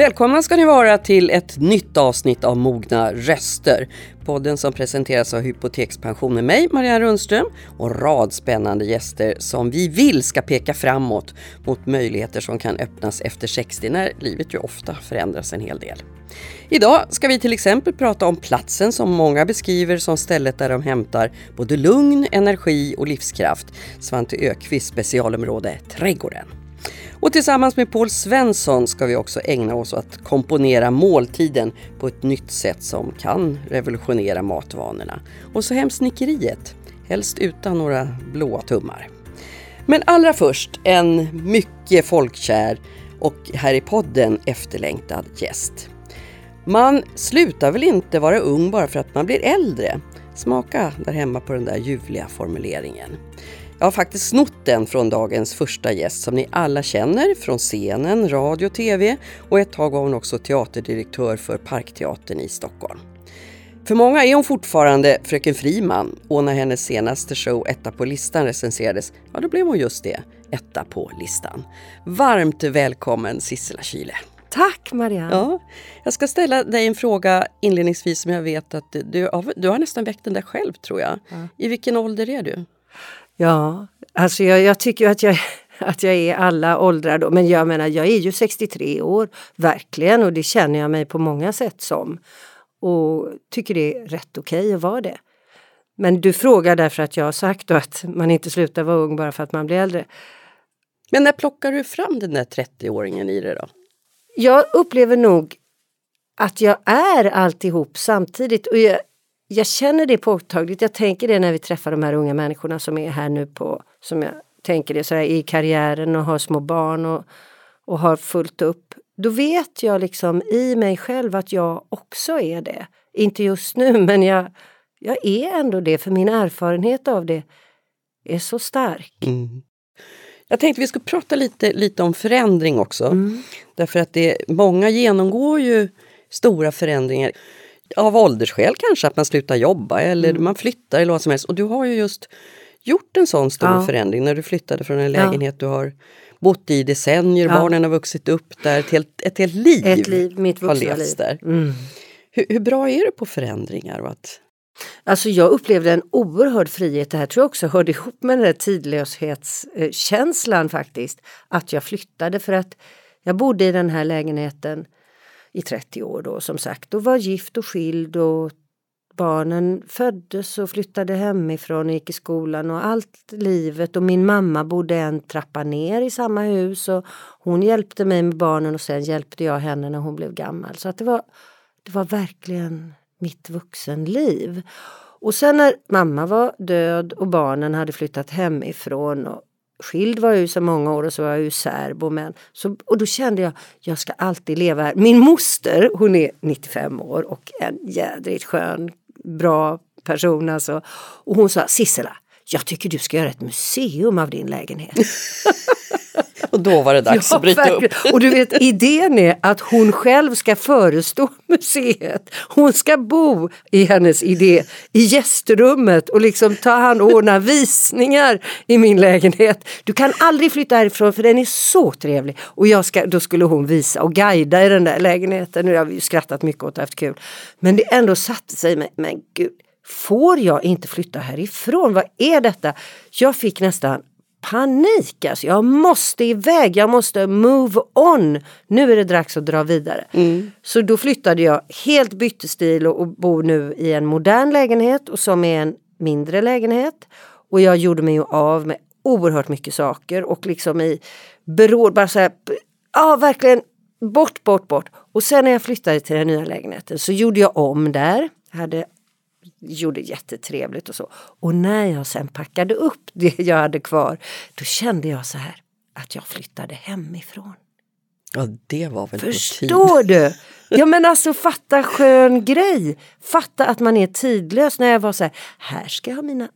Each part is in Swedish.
Välkomna ska ni vara till ett nytt avsnitt av Mogna röster. Podden som presenteras av Hypotekspension med mig, Marianne Rundström och en rad spännande gäster som vi vill ska peka framåt mot möjligheter som kan öppnas efter 60 när livet ju ofta förändras en hel del. Idag ska vi till exempel prata om platsen som många beskriver som stället där de hämtar både lugn, energi och livskraft. Svante Ökvist specialområde Trädgården. Och tillsammans med Paul Svensson ska vi också ägna oss åt att komponera måltiden på ett nytt sätt som kan revolutionera matvanorna. Och så hem snickeriet, helst utan några blåa tummar. Men allra först en mycket folkkär och här i podden efterlängtad gäst. Man slutar väl inte vara ung bara för att man blir äldre? Smaka där hemma på den där ljuvliga formuleringen. Jag har faktiskt snott den från dagens första gäst som ni alla känner från scenen, radio och tv och ett tag var hon också teaterdirektör för Parkteatern i Stockholm. För många är hon fortfarande Fröken Friman och när hennes senaste show Etta på listan recenserades, ja då blev hon just det, etta på listan. Varmt välkommen Sissela Kyle! Tack Marianne! Ja, jag ska ställa dig en fråga inledningsvis som jag vet att du, du har nästan väckt den där själv tror jag. Ja. I vilken ålder är du? Ja, alltså jag, jag tycker att jag, att jag är alla åldrar då. Men jag menar, jag är ju 63 år, verkligen, och det känner jag mig på många sätt som. Och tycker det är rätt okej okay att vara det. Men du frågar därför att jag har sagt att man inte slutar vara ung bara för att man blir äldre. Men när plockar du fram den där 30-åringen i det då? Jag upplever nog att jag är alltihop samtidigt. Och jag, jag känner det påtagligt. Jag tänker det när vi träffar de här unga människorna som är här nu på, som jag tänker det, så här, i karriären och har små barn och, och har fullt upp. Då vet jag liksom i mig själv att jag också är det. Inte just nu, men jag, jag är ändå det, för min erfarenhet av det är så stark. Mm. Jag tänkte vi skulle prata lite, lite om förändring också. Mm. Därför att det, många genomgår ju stora förändringar av åldersskäl kanske, att man slutar jobba eller mm. man flyttar eller vad som helst. Och du har ju just gjort en sån stor ja. förändring när du flyttade från en lägenhet ja. du har bott i decennier, ja. barnen har vuxit upp där, ett helt, ett helt liv, ett liv mitt har levts där. Mm. Hur, hur, bra är du på förändringar? Och att... Alltså jag upplevde en oerhörd frihet, det här tror jag också hörde ihop med den där tidlöshetskänslan faktiskt, att jag flyttade för att jag bodde i den här lägenheten i 30 år då som sagt och var gift och skild och barnen föddes och flyttade hemifrån och gick i skolan och allt livet och min mamma bodde en trappa ner i samma hus och hon hjälpte mig med barnen och sen hjälpte jag henne när hon blev gammal. Så att det var, det var verkligen mitt vuxenliv. Och sen när mamma var död och barnen hade flyttat hemifrån och skild var jag ju så många år och så var jag ju särbo. Men, så, och då kände jag, jag ska alltid leva här. Min moster, hon är 95 år och en jädrigt skön, bra person alltså. Och hon sa, Sissela, jag tycker du ska göra ett museum av din lägenhet. Och då var det dags ja, att bryta verkligen. upp. Och du vet idén är att hon själv ska förestå museet. Hon ska bo i hennes idé i gästrummet och liksom ta hand och ordna visningar i min lägenhet. Du kan aldrig flytta härifrån för den är så trevlig. Och jag ska, då skulle hon visa och guida i den där lägenheten. Nu har vi skrattat mycket åt och haft kul. Men det ändå satte sig, men, men gud Får jag inte flytta härifrån? Vad är detta? Jag fick nästan panik. Alltså. Jag måste iväg, jag måste move on. Nu är det dags att dra vidare. Mm. Så då flyttade jag, helt bytte stil och, och bor nu i en modern lägenhet och som är en mindre lägenhet. Och jag gjorde mig ju av med oerhört mycket saker och liksom i beråd, bara så här, ja verkligen bort, bort, bort. Och sen när jag flyttade till den nya lägenheten så gjorde jag om där. Jag hade gjorde jättetrevligt och så. Och när jag sen packade upp det jag hade kvar, då kände jag så här att jag flyttade hemifrån. Ja, det var väl Förstår du? Ja men alltså fatta skön grej. Fatta att man är tidlös när jag var så här, här ska jag ha mina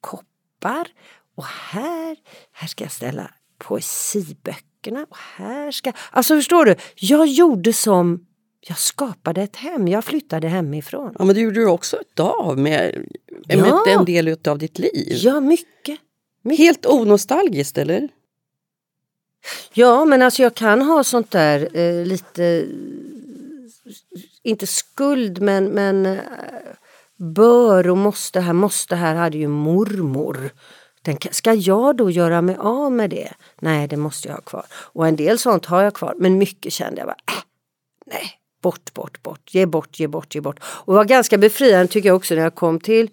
koppar och här, här ska jag ställa poesiböckerna och här ska... Alltså förstår du? Jag gjorde som jag skapade ett hem, jag flyttade hemifrån. Ja, men det gjorde du också av med, med ja. en del av ditt liv. Ja, mycket, mycket. Helt onostalgiskt eller? Ja, men alltså jag kan ha sånt där eh, lite, inte skuld men, men eh, bör och måste här, måste här hade ju mormor. Ska jag då göra mig av med det? Nej, det måste jag ha kvar. Och en del sånt har jag kvar, men mycket kände jag bara, äh, nej, bort, bort, bort, ge bort, ge bort, ge bort. Och det var ganska befriande tycker jag också när jag kom till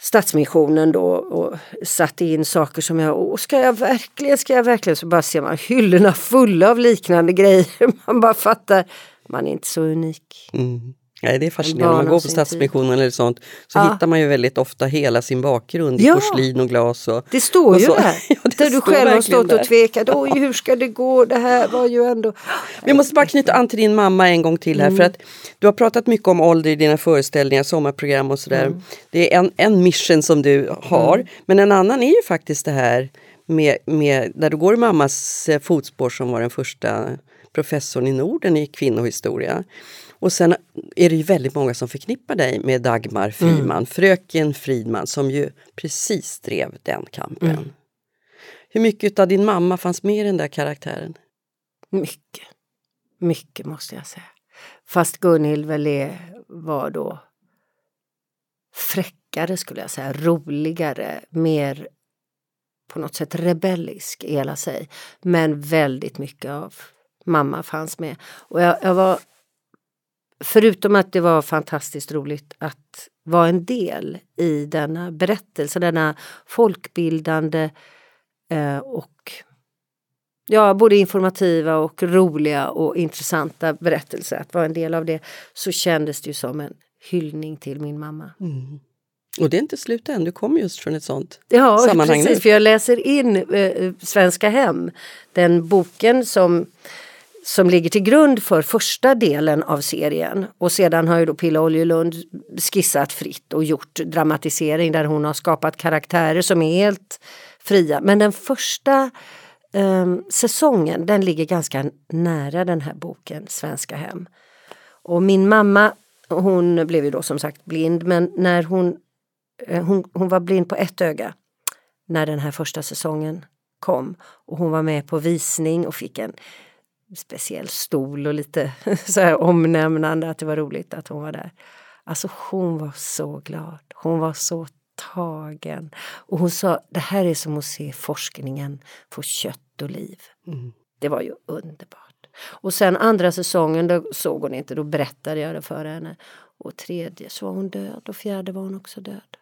Stadsmissionen då och satte in saker som jag, åh, ska jag verkligen, ska jag verkligen? Så bara ser man hyllorna fulla av liknande grejer. Man bara fattar, man är inte så unik. Mm. Nej, det är fascinerande. Om man går på Stadsmissionen eller sånt så ja. hittar man ju väldigt ofta hela sin bakgrund i ja. porslin och glas. Och, det står ju där. ja, där du själv har stått där. och tvekat. Oj, hur ska det gå? Det här var ju ändå... Vi måste bara knyta an till din mamma en gång till här. Mm. För att du har pratat mycket om ålder i dina föreställningar, sommarprogram och sådär. Mm. Det är en, en mission som du har. Mm. Men en annan är ju faktiskt det här med, med där du går i mammas eh, fotspår som var den första professorn i Norden i kvinnohistoria. Och sen är det ju väldigt många som förknippar dig med Dagmar Friman, mm. fröken Fridman som ju precis drev den kampen. Mm. Hur mycket av din mamma fanns med i den där karaktären? Mycket. Mycket måste jag säga. Fast Gunhild väl var då fräckare skulle jag säga, roligare, mer på något sätt rebellisk i hela sig. Men väldigt mycket av mamma fanns med. Och jag, jag var förutom att det var fantastiskt roligt att vara en del i denna berättelse, denna folkbildande eh, och ja, både informativa och roliga och intressanta berättelser. Att vara en del av det så kändes det ju som en hyllning till min mamma. Mm. Och det är inte slut än, du kommer just från ett sånt ja, sammanhang precis, nu. för jag läser in eh, Svenska hem, den boken som som ligger till grund för första delen av serien. Och sedan har ju då Pilla Oljelund skissat fritt och gjort dramatisering där hon har skapat karaktärer som är helt fria. Men den första eh, säsongen den ligger ganska nära den här boken Svenska hem. Och min mamma hon blev ju då som sagt blind men när hon, eh, hon, hon var blind på ett öga när den här första säsongen kom. Och hon var med på visning och fick en speciell stol och lite så här omnämnande att det var roligt att hon var där. Alltså hon var så glad, hon var så tagen. Och hon sa, det här är som att se forskningen få kött och liv. Mm. Det var ju underbart. Och sen andra säsongen, då såg hon inte, då berättade jag det för henne. Och tredje så var hon död och fjärde var hon också död.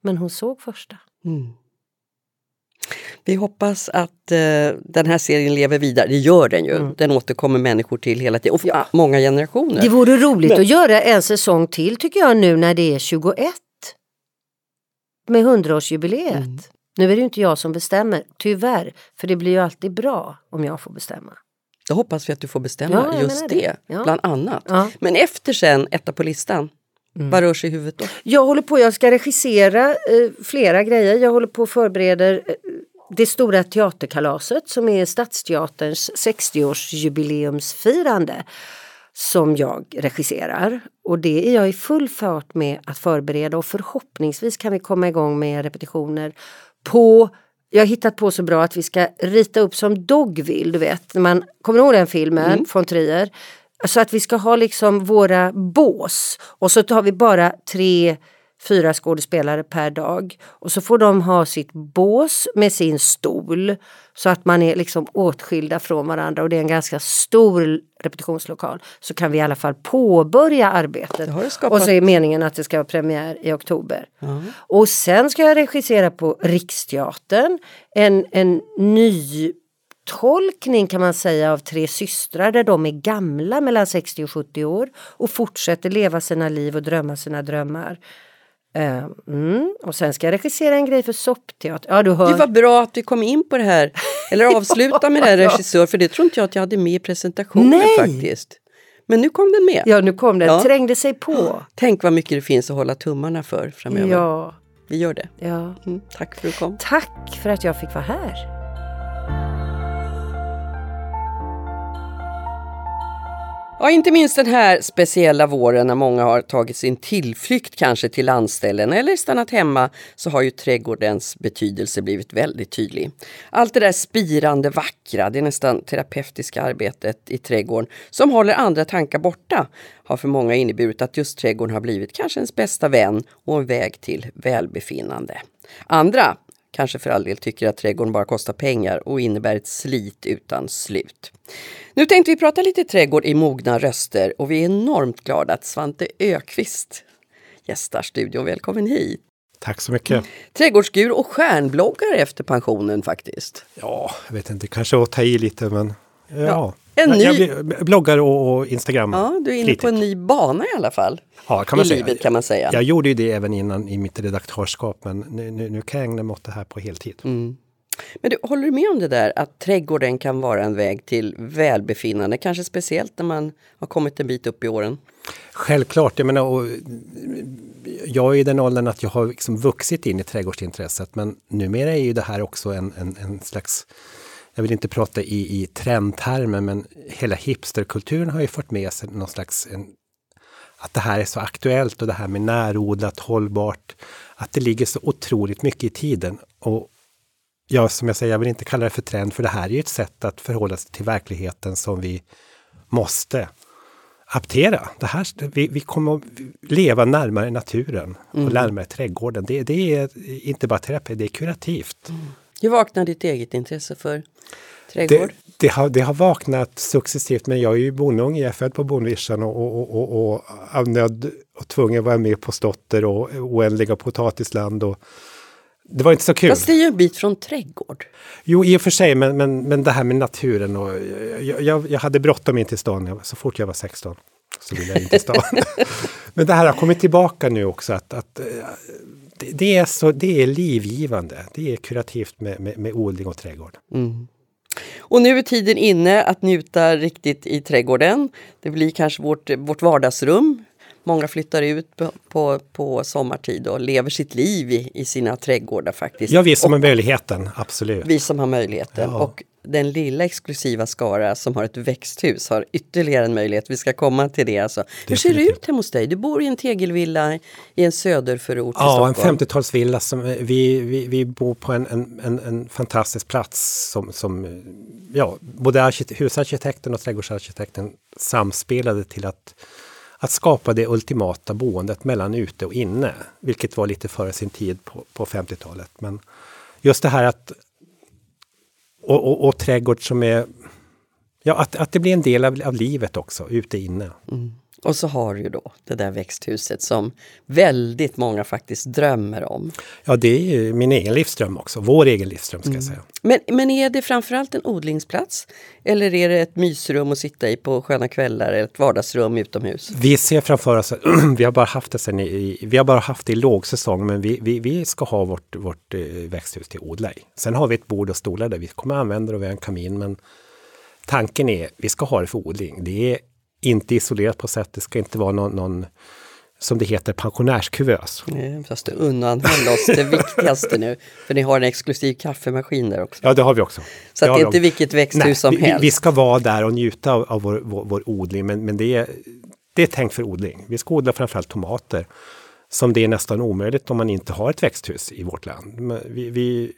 Men hon såg första. Mm. Vi hoppas att eh, den här serien lever vidare. Det gör den ju. Mm. Den återkommer människor till hela tiden. Och ja. många generationer. Det vore roligt Men... att göra en säsong till tycker jag nu när det är 21. Med 100-årsjubileet. Mm. Nu är det inte jag som bestämmer, tyvärr. För det blir ju alltid bra om jag får bestämma. Då hoppas vi att du får bestämma ja, just det, det. Ja. bland annat. Men efter sen, etta på listan, Mm. Vad rör sig i huvudet då? Jag håller på, jag ska regissera eh, flera grejer. Jag håller på och förbereder eh, det stora teaterkalaset som är Stadsteaterns 60-årsjubileumsfirande som jag regisserar. Och det är jag i full fart med att förbereda och förhoppningsvis kan vi komma igång med repetitioner på jag har hittat på så bra att vi ska rita upp som Dogville, du vet. Man, kommer ihåg den filmen mm. från Trier? Så att vi ska ha liksom våra bås och så tar vi bara tre fyra skådespelare per dag. Och så får de ha sitt bås med sin stol så att man är liksom åtskilda från varandra och det är en ganska stor repetitionslokal. Så kan vi i alla fall påbörja arbetet. Och så är meningen att det ska vara premiär i oktober. Mm. Och sen ska jag regissera på Riksteatern en, en ny tolkning kan man säga av Tre systrar där de är gamla mellan 60 och 70 år och fortsätter leva sina liv och drömma sina drömmar. Uh, mm. Och sen ska jag regissera en grej för soppteater. Ja, du hör. Det var bra att vi kom in på det här. Eller avsluta med det här regissör, för det tror inte jag att jag hade med i presentationen Nej. faktiskt. Men nu kom den med. Ja, nu kom den. Ja. Trängde sig på. Tänk vad mycket det finns att hålla tummarna för framöver. Ja. Vi gör det. Ja. Mm, tack för att du kom. Tack för att jag fick vara här. Ja, inte minst den här speciella våren när många har tagit sin tillflykt kanske till landställen eller stannat hemma så har ju trädgårdens betydelse blivit väldigt tydlig. Allt det där spirande vackra, det nästan terapeutiska arbetet i trädgården som håller andra tankar borta har för många inneburit att just trädgården har blivit kanske ens bästa vän och en väg till välbefinnande. Andra kanske för all del tycker att trädgården bara kostar pengar och innebär ett slit utan slut. Nu tänkte vi prata lite trädgård i mogna röster och vi är enormt glada att Svante Ökvist gästar studion. Välkommen hit! Tack så mycket! Trädgårdsgur och stjärnbloggare efter pensionen faktiskt. Ja, jag vet inte, kanske att ta i lite men ja. ja. En ny... Jag bloggar och, och Instagram. Ja, du är inne kritik. på en ny bana i alla fall. Ja, kan man I säga. livet kan man säga. Jag gjorde ju det även innan i mitt redaktörskap men nu, nu, nu kan jag ägna mig åt det här på heltid. Mm. Men du, håller du med om det där att trädgården kan vara en väg till välbefinnande, kanske speciellt när man har kommit en bit upp i åren? Självklart, jag menar, och jag är i den åldern att jag har liksom vuxit in i trädgårdsintresset men numera är ju det här också en, en, en slags jag vill inte prata i, i trendtermer, men hela hipsterkulturen har ju fört med sig någon slags en, att det här är så aktuellt och det här med närodlat, hållbart, att det ligger så otroligt mycket i tiden. Och ja, som jag säger, jag vill inte kalla det för trend, för det här är ju ett sätt att förhålla sig till verkligheten som vi måste aptera. Det här, vi, vi kommer att leva närmare naturen och mm. närmare trädgården. Det, det, är inte bara terapi, det är kurativt. Mm. Hur vaknade ditt eget intresse för trädgård? Det, det, har, det har vaknat successivt, men jag är ju bonunge, jag är född på bondvischan och, och, och, och, av nöd och tvungen var jag med på Stotter och oändliga potatisland. Och, det var inte så kul. Fast det är ju en bit från trädgård. Jo, i och för sig, men, men, men det här med naturen och jag, jag, jag hade bråttom in till stan så fort jag var 16. Så ville jag in till stan. men det här har kommit tillbaka nu också att, att det, är så, det är livgivande. Det är kurativt med, med, med odling och trädgård. Mm. Och nu är tiden inne att njuta riktigt i trädgården. Det blir kanske vårt, vårt vardagsrum. Många flyttar ut på, på, på sommartid och lever sitt liv i, i sina trädgårdar faktiskt. Ja, vi som har möjligheten, absolut. Vi som har möjligheten. Ja. Och den lilla exklusiva skara som har ett växthus har ytterligare en möjlighet. Vi ska komma till det. Alltså. Hur ser det ut hemma hos dig? Du bor i en tegelvilla i en söderförort Ja, en 50-talsvilla. Som, vi, vi, vi bor på en, en, en, en fantastisk plats som, som ja, både husarkitekten och trädgårdsarkitekten samspelade till att att skapa det ultimata boendet mellan ute och inne, vilket var lite före sin tid på, på 50-talet. Men just det här att och, och, och trädgård som är... Ja, att, att det blir en del av, av livet också, ute inne. Mm. Och så har du ju då det där växthuset som väldigt många faktiskt drömmer om. Ja, det är ju min egen livsdröm också. Vår egen livsdröm ska mm. jag säga. Men, men är det framförallt en odlingsplats? Eller är det ett mysrum att sitta i på sköna kvällar eller ett vardagsrum utomhus? Vi ser framför oss, vi har bara haft det sen i, vi har bara haft det i lågsäsong, men vi, vi, vi ska ha vårt, vårt eh, växthus till odla i. Sen har vi ett bord och stolar där vi kommer använda det och vi har en kamin, men tanken är vi ska ha det för odling. Det är inte isolerat på sätt. Det ska inte vara någon, någon som det heter, pensionärskuvös. Nej, fast du undanhöll oss det viktigaste nu. För ni har en exklusiv kaffemaskin där också. Ja, det har vi också. Så det, det är inte vilket växthus Nej, som vi, helst. Vi ska vara där och njuta av, av vår, vår, vår, odling, men, men det, är, det är tänkt för odling. Vi ska odla framförallt tomater, som det är nästan omöjligt om man inte har ett växthus i vårt land. Vi, vi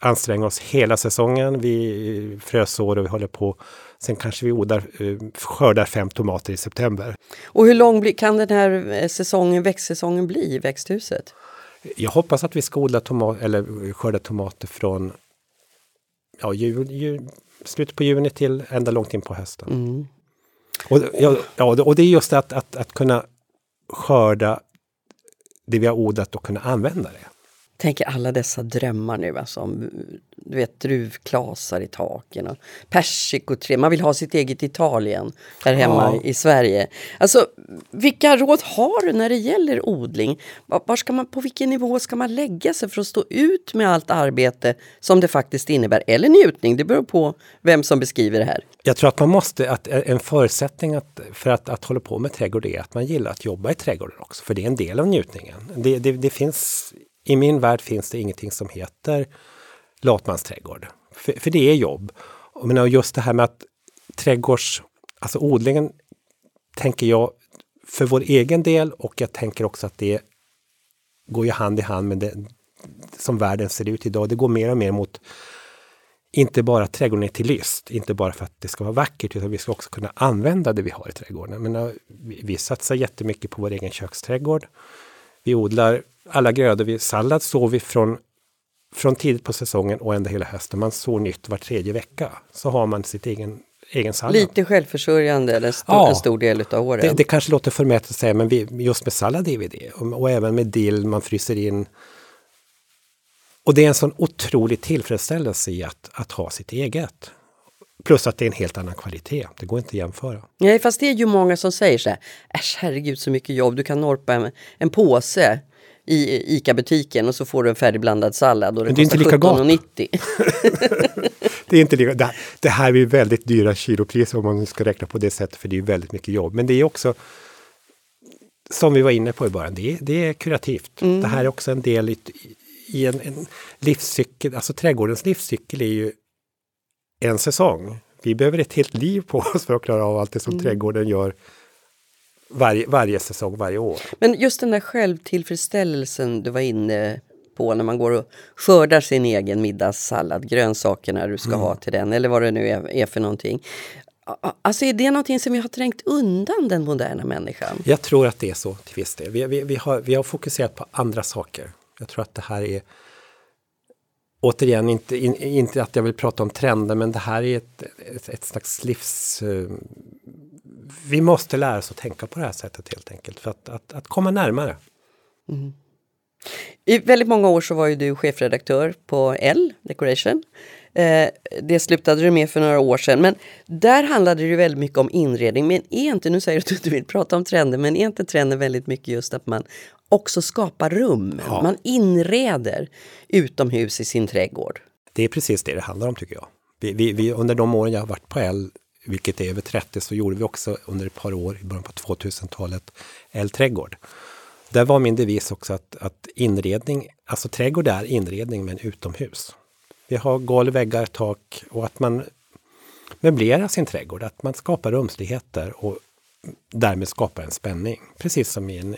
anstränger oss hela säsongen, vi frösår och vi håller på Sen kanske vi odlar, eh, skördar fem tomater i september. Och hur lång kan den här eh, säsongen, växtsäsongen bli i växthuset? Jag hoppas att vi ska odla tomat, eller skörda tomater från ja, jul, jul, slutet på juni till ända långt in på hösten. Mm. Och, ja, ja, och det är just att, att, att kunna skörda det vi har odlat och kunna använda det tänker alla dessa drömmar nu, alltså om du vet, druvklasar i taken och persikoträd. Man vill ha sitt eget Italien här hemma ja. i Sverige. Alltså, vilka råd har du när det gäller odling? Var ska man, på vilken nivå ska man lägga sig för att stå ut med allt arbete som det faktiskt innebär? Eller njutning, det beror på vem som beskriver det här. Jag tror att man måste, att en förutsättning att, för att, att hålla på med trädgård är att man gillar att jobba i trädgården också, för det är en del av njutningen. Det, det, det finns i min värld finns det ingenting som heter latmansträdgård. För, för det är jobb. Och just det här med att trädgårds, alltså odlingen tänker jag, för vår egen del och jag tänker också att det går ju hand i hand med det som världen ser ut idag. Det går mer och mer mot inte bara trädgården är till lyst, inte bara för att det ska vara vackert, utan vi ska också kunna använda det vi har i trädgården. Men, vi, vi satsar jättemycket på vår egen köksträdgård. Vi odlar alla grödor, vi, sallad sår vi från, från tidigt på säsongen och ända hela hösten. Man sår nytt var tredje vecka. Så har man sitt egen, egen sallad. Lite självförsörjande eller stor, ja, en stor del utav året. Det, det kanske låter förmätet att säga, men vi, just med sallad är vi det. Och, och även med dill, man fryser in och det är en sån otrolig tillfredsställelse i att, att ha sitt eget. Plus att det är en helt annan kvalitet. Det går inte att jämföra. Nej, fast det är ju många som säger så här. Äsch, herregud så mycket jobb. Du kan norpa en, en påse i ICA-butiken och så får du en färdigblandad sallad och det, det kostar 17,90. det är inte lika det, det här är väldigt dyra kilopriser om man ska räkna på det sättet för det är väldigt mycket jobb. Men det är också som vi var inne på i början, det är, det är kurativt. Mm. Det här är också en del i, i en, en livscykel, alltså trädgårdens livscykel är ju en säsong. Vi behöver ett helt liv på oss för att klara av allt det som mm. trädgården gör varje, varje säsong, varje år. Men just den där självtillfredsställelsen du var inne på när man går och skördar sin egen middagssallad, grönsakerna du ska mm. ha till den eller vad det nu är, är för någonting. Alltså är det någonting som vi har trängt undan den moderna människan? Jag tror att det är så till viss del. Vi, vi, vi, har, vi har fokuserat på andra saker. Jag tror att det här är Återigen, inte, in, inte att jag vill prata om trender, men det här är ett, ett, ett slags livs... Vi måste lära oss att tänka på det här sättet helt enkelt, för att, att, att komma närmare. Mm. I väldigt många år så var ju du chefredaktör på L Decoration. Eh, det slutade du med för några år sedan. Men där handlade det ju väldigt mycket om inredning. Men är inte, nu säger du att du inte vill prata om trender, men är inte trenden väldigt mycket just att man också skapar rum? Ja. Man inreder utomhus i sin trädgård. Det är precis det det handlar om tycker jag. Vi, vi, vi, under de åren jag har varit på L, vilket är över 30, så gjorde vi också under ett par år i början på 2000-talet L Trädgård. Där var min devis också att, att inredning, alltså trädgård är inredning men utomhus. Vi har golv, väggar, tak och att man möblerar sin trädgård, att man skapar rumsligheter och därmed skapar en spänning. Precis som en,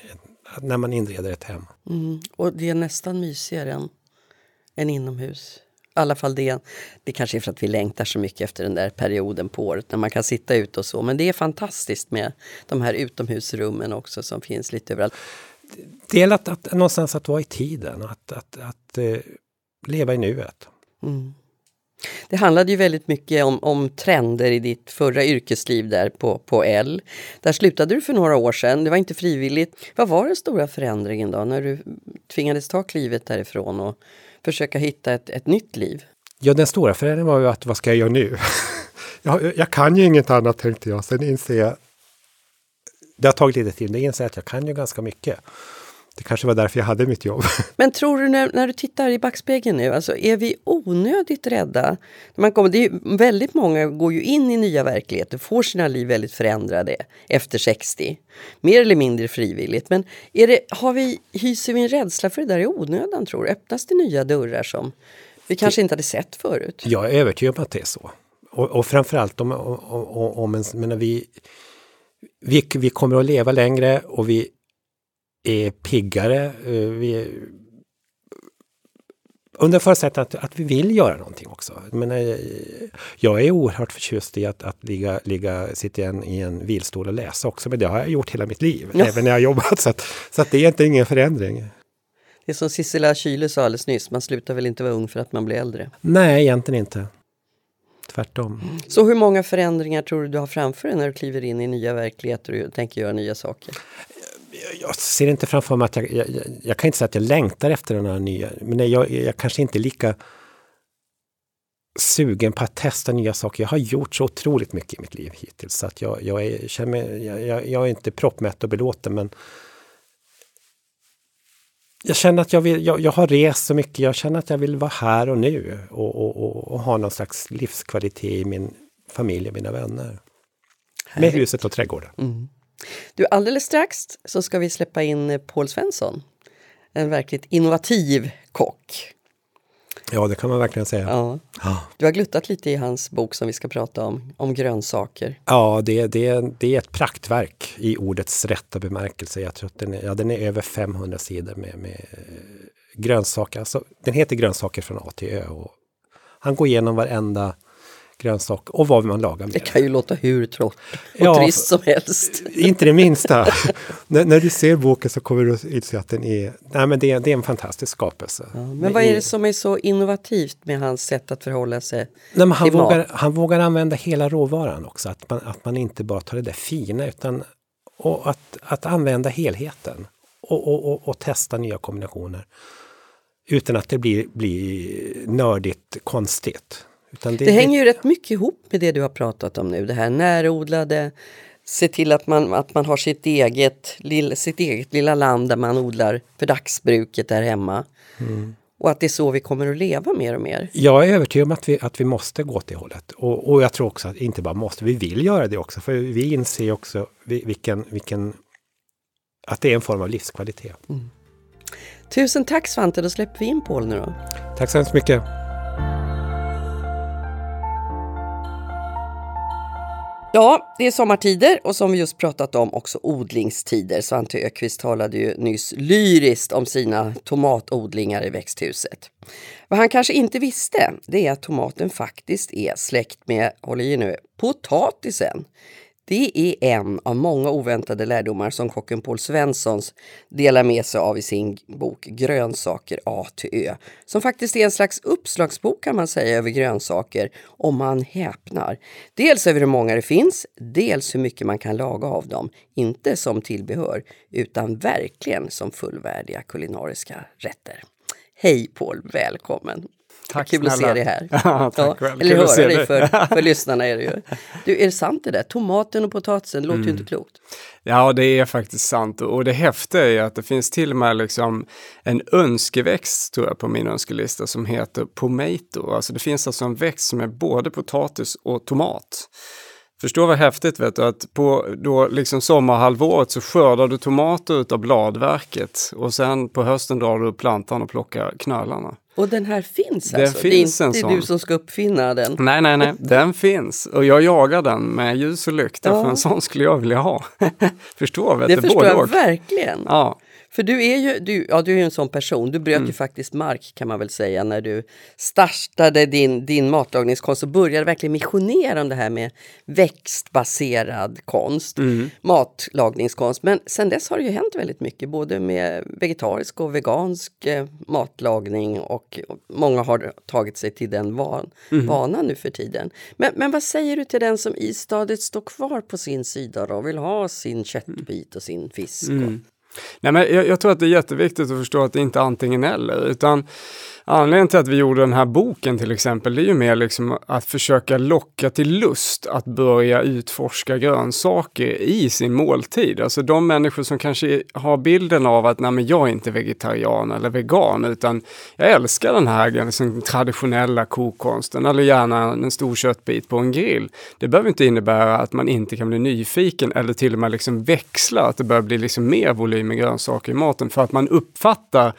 när man inreder ett hem. Mm. Och det är nästan mysigare än, än inomhus. I alla fall det. Det kanske är för att vi längtar så mycket efter den där perioden på året när man kan sitta ute och så. Men det är fantastiskt med de här utomhusrummen också som finns lite överallt. Del att, att någonstans att vara i tiden, att, att, att, uh, leva i nuet. Mm. Det handlade ju väldigt mycket om, om trender i ditt förra yrkesliv där på, på L. Där slutade du för några år sedan, det var inte frivilligt. Vad var den stora förändringen då när du tvingades ta klivet därifrån och försöka hitta ett, ett nytt liv? Ja, den stora förändringen var ju att vad ska jag göra nu? jag, jag kan ju inget annat tänkte jag. Sen inser jag, det har tagit lite tid, men jag inser att jag kan ju ganska mycket. Det kanske var därför jag hade mitt jobb. Men tror du när, när du tittar i backspegeln nu, alltså är vi onödigt rädda? man kommer, det är, väldigt många går ju in i nya verkligheter, får sina liv väldigt förändrade efter 60. Mer eller mindre frivilligt. Men är det, har vi, hyser vi en rädsla för det där i onödan tror du? Öppnas det nya dörrar som vi kanske inte hade sett förut? Jag är övertygad om att det är så. Och, och framförallt om, om, om, om en, menar vi, vi, vi kommer att leva längre och vi är piggare. Eh, vi är, under förutsättning att, att vi vill göra någonting också. Men, eh, jag är oerhört förtjust i att, att ligga, ligga, sitta i en, i en vilstol och läsa också. Men det har jag gjort hela mitt liv, ja. även när jag jobbat. Så, att, så att det är inte ingen förändring. Det är som Sissela Kyle sa alldeles nyss, man slutar väl inte vara ung för att man blir äldre? Nej, egentligen inte. Tvärtom. Så hur många förändringar tror du du har framför dig när du kliver in i nya verkligheter och tänker göra nya saker? Jag ser inte framför mig att jag, jag, jag, kan inte säga att jag längtar efter den här nya, men jag, jag kanske inte är lika sugen på att testa nya saker. Jag har gjort så otroligt mycket i mitt liv hittills så att jag, jag, är, känner jag, jag, är inte proppmätt och belåten men jag känner att jag, vill, jag, jag har rest så mycket. Jag känner att jag vill vara här och nu och, och, och, och ha någon slags livskvalitet i min familj och mina vänner. Härligt. Med huset och trädgården. Mm. Du, alldeles strax så ska vi släppa in Paul Svensson. En verkligt innovativ kock. Ja, det kan man verkligen säga. Ja. Du har gluttat lite i hans bok som vi ska prata om, om grönsaker. ja det, det, det är ett praktverk i ordets rätta bemärkelse. Jag tror att den är, ja, den är över 500 sidor med, med eh, grönsaker. Alltså, den heter Grönsaker från A till Ö. Och han går igenom varenda grönsak och vad man lagar med Det kan ju låta hur trott och Ja. trist som helst. Inte det minsta. när, när du ser boken så kommer du att inse att den är, nej, men det, är- det är en fantastisk skapelse. Men vad är det som är så innovativt med hans sätt att förhålla sig Nej, men han, vågar, han vågar använda hela råvaran också. Att man, att man inte bara tar det där fina utan och att, att använda helheten. Och, och, och, och testa nya kombinationer. Utan att det blir, blir nördigt konstigt. Det, Det hänger ju rätt mycket ihop med det du har pratat om nu. Det här närodlade, se till att man, att man har sitt eget, lill, sitt eget lilla land där man odlar för dagsbruket där hemma. Mm. Och att det är så vi kommer att leva mer och mer. Jag är övertygad om att vi, att vi måste gå åt det hållet. Och, och jag tror också att inte bara måste, vi vill göra det också. För vi inser också vi- vilken, vilken, att det är en form av livskvalitet. Tusen tack Svante, då släpper vi in Paul nu då. Tack så hemskt mycket. Ja, det är sommartider och som vi just pratat om också odlingstider. Svante Ökvist talade ju nyss lyriskt om sina tomatodlingar i växthuset. Vad han kanske inte visste, det är att tomaten faktiskt är släkt med, håll i nu, potatisen. Det är en av många oväntade lärdomar som kocken Paul Svenssons delar med sig av i sin bok Grönsaker A till Ö. Som faktiskt är en slags uppslagsbok kan man säga över grönsaker om man häpnar. Dels över hur många det finns, dels hur mycket man kan laga av dem. Inte som tillbehör, utan verkligen som fullvärdiga kulinariska rätter. Hej Paul, välkommen! Tack Kul att se snälla. dig här. Ja, väl. Eller höra dig. för, för lyssnarna är det ju. Du, är det sant det där? Tomaten och potatisen, det låter Mm. ju inte klokt. Ja, det är faktiskt sant. Och det häftiga är att det finns till och med liksom en önskeväxt, tror jag, på min önskelista som heter pomato. Alltså det finns alltså en växt som är både potatis och tomat. Förstå vad häftigt vet du, att på då liksom sommarhalvåret så skördar du tomater utav bladverket och sen på hösten drar du upp plantan och plockar knölarna. Och den här finns Den alltså? finns det är inte du som ska uppfinna den? Nej, nej, nej, den finns och jag jagar den med ljus och lykta Ja. för en sån skulle jag vilja ha. Förstår vet Det du, förstår jag och. verkligen. Ja. För du är ju du, ja, du är en sån person. Du bröt Mm. ju faktiskt mark kan man väl säga när du startade din, din matlagningskonst och började verkligen missionera om det här med växtbaserad konst, Mm. matlagningskonst. Men sen dess har det ju hänt väldigt mycket, både med vegetarisk och vegansk eh, matlagning och och många har tagit sig till den van, Mm. vanan nu för tiden. Men, men vad säger du till den som istadigt står kvar på sin sida och vill ha sin köttbit och sin fisk? Och, Mm. Nej, men jag, jag tror att det är jätteviktigt att förstå att det inte är antingen eller, utan anledningen till att vi gjorde den här boken till exempel, det är ju mer liksom att försöka locka till lust att börja utforska grönsaker i sin måltid. Alltså de människor som kanske har bilden av att nej, men jag är inte vegetarian eller vegan, utan jag älskar den här liksom, traditionella kokkonsten eller gärna en stor köttbit på en grill. Det behöver inte innebära att man inte kan bli nyfiken eller till och med liksom växla, att det börjar bli liksom mer volym med grönsaker i maten för att man uppfattar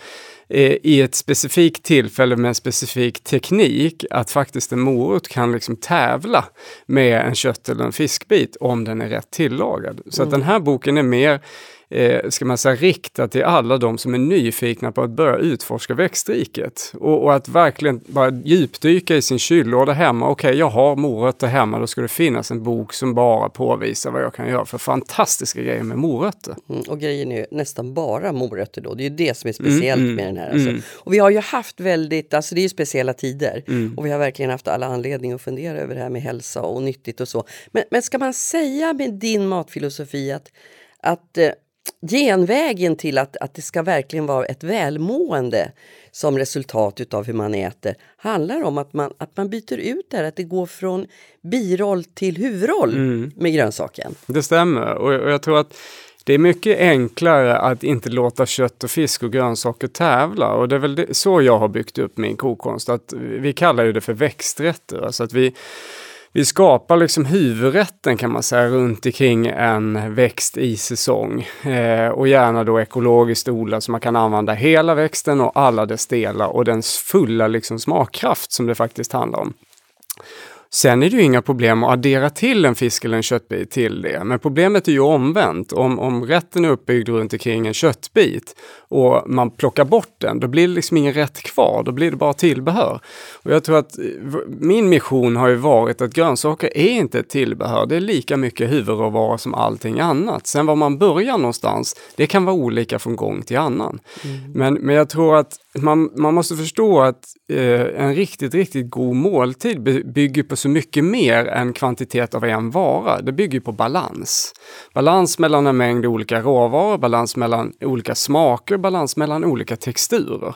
eh, i ett specifikt tillfälle med en specifik teknik att faktiskt en morot kan liksom tävla med en kött eller en fiskbit om den är rätt tillagad. Så att den här boken är mer eh, ska man säga, riktad till alla de som är nyfikna på att börja utforska växtriket. Och, och att verkligen bara djupdyka i sin kyllåda hemma. Okej, jag har morötter hemma, då ska det finnas en bok som bara påvisar vad jag kan göra för fantastiska grejer med morötter. Mm, och grejen är ju nästan bara morötter då. Det är ju det som är speciellt Mm, mm, med den här. Alltså. mm. Och vi har ju haft väldigt, alltså det är ju speciella tider. Mm. Och vi har verkligen haft alla anledning att fundera över det här med hälsa och nyttigt och så. Men, men ska man säga med din matfilosofi att, att eh, genvägen till att, att det ska verkligen vara ett välmående som resultat utav hur man äter handlar om att man, att man byter ut det här, att det går från biroll till huvudroll Mm. med grönsaken. Det stämmer och och jag tror att det är mycket enklare att inte låta kött och fisk och grönsaker tävla och det är väl det, så jag har byggt upp min kokkonst. Att vi kallar ju det för växträtter. Alltså att vi, vi skapar liksom huvudrätten kan man säga runt omkring en växt i säsong. Eh, och gärna då ekologiskt odlad så man kan använda hela växten och alla dess delar och dens fulla liksom smakkraft som det faktiskt handlar om. Sen är det ju inga problem att addera till en fisk eller en köttbit till det. Men problemet är ju omvänt. Om, om rätten är uppbyggd runt omkring en köttbit och man plockar bort den, då blir det liksom ingen rätt kvar. Då blir det bara tillbehör. Och jag tror att eh, min mission har ju varit att grönsaker är inte ett tillbehör. Det är lika mycket huvudråvara som allting annat. Sen var man börjar någonstans, det kan vara olika från gång till annan. Mm. Men, men jag tror att man, man måste förstå att eh, en riktigt, riktigt god måltid bygger på så mycket mer än kvantitet av en vara. Det bygger på balans. Balans mellan en mängd olika råvaror, balans mellan olika smaker, balans mellan olika texturer.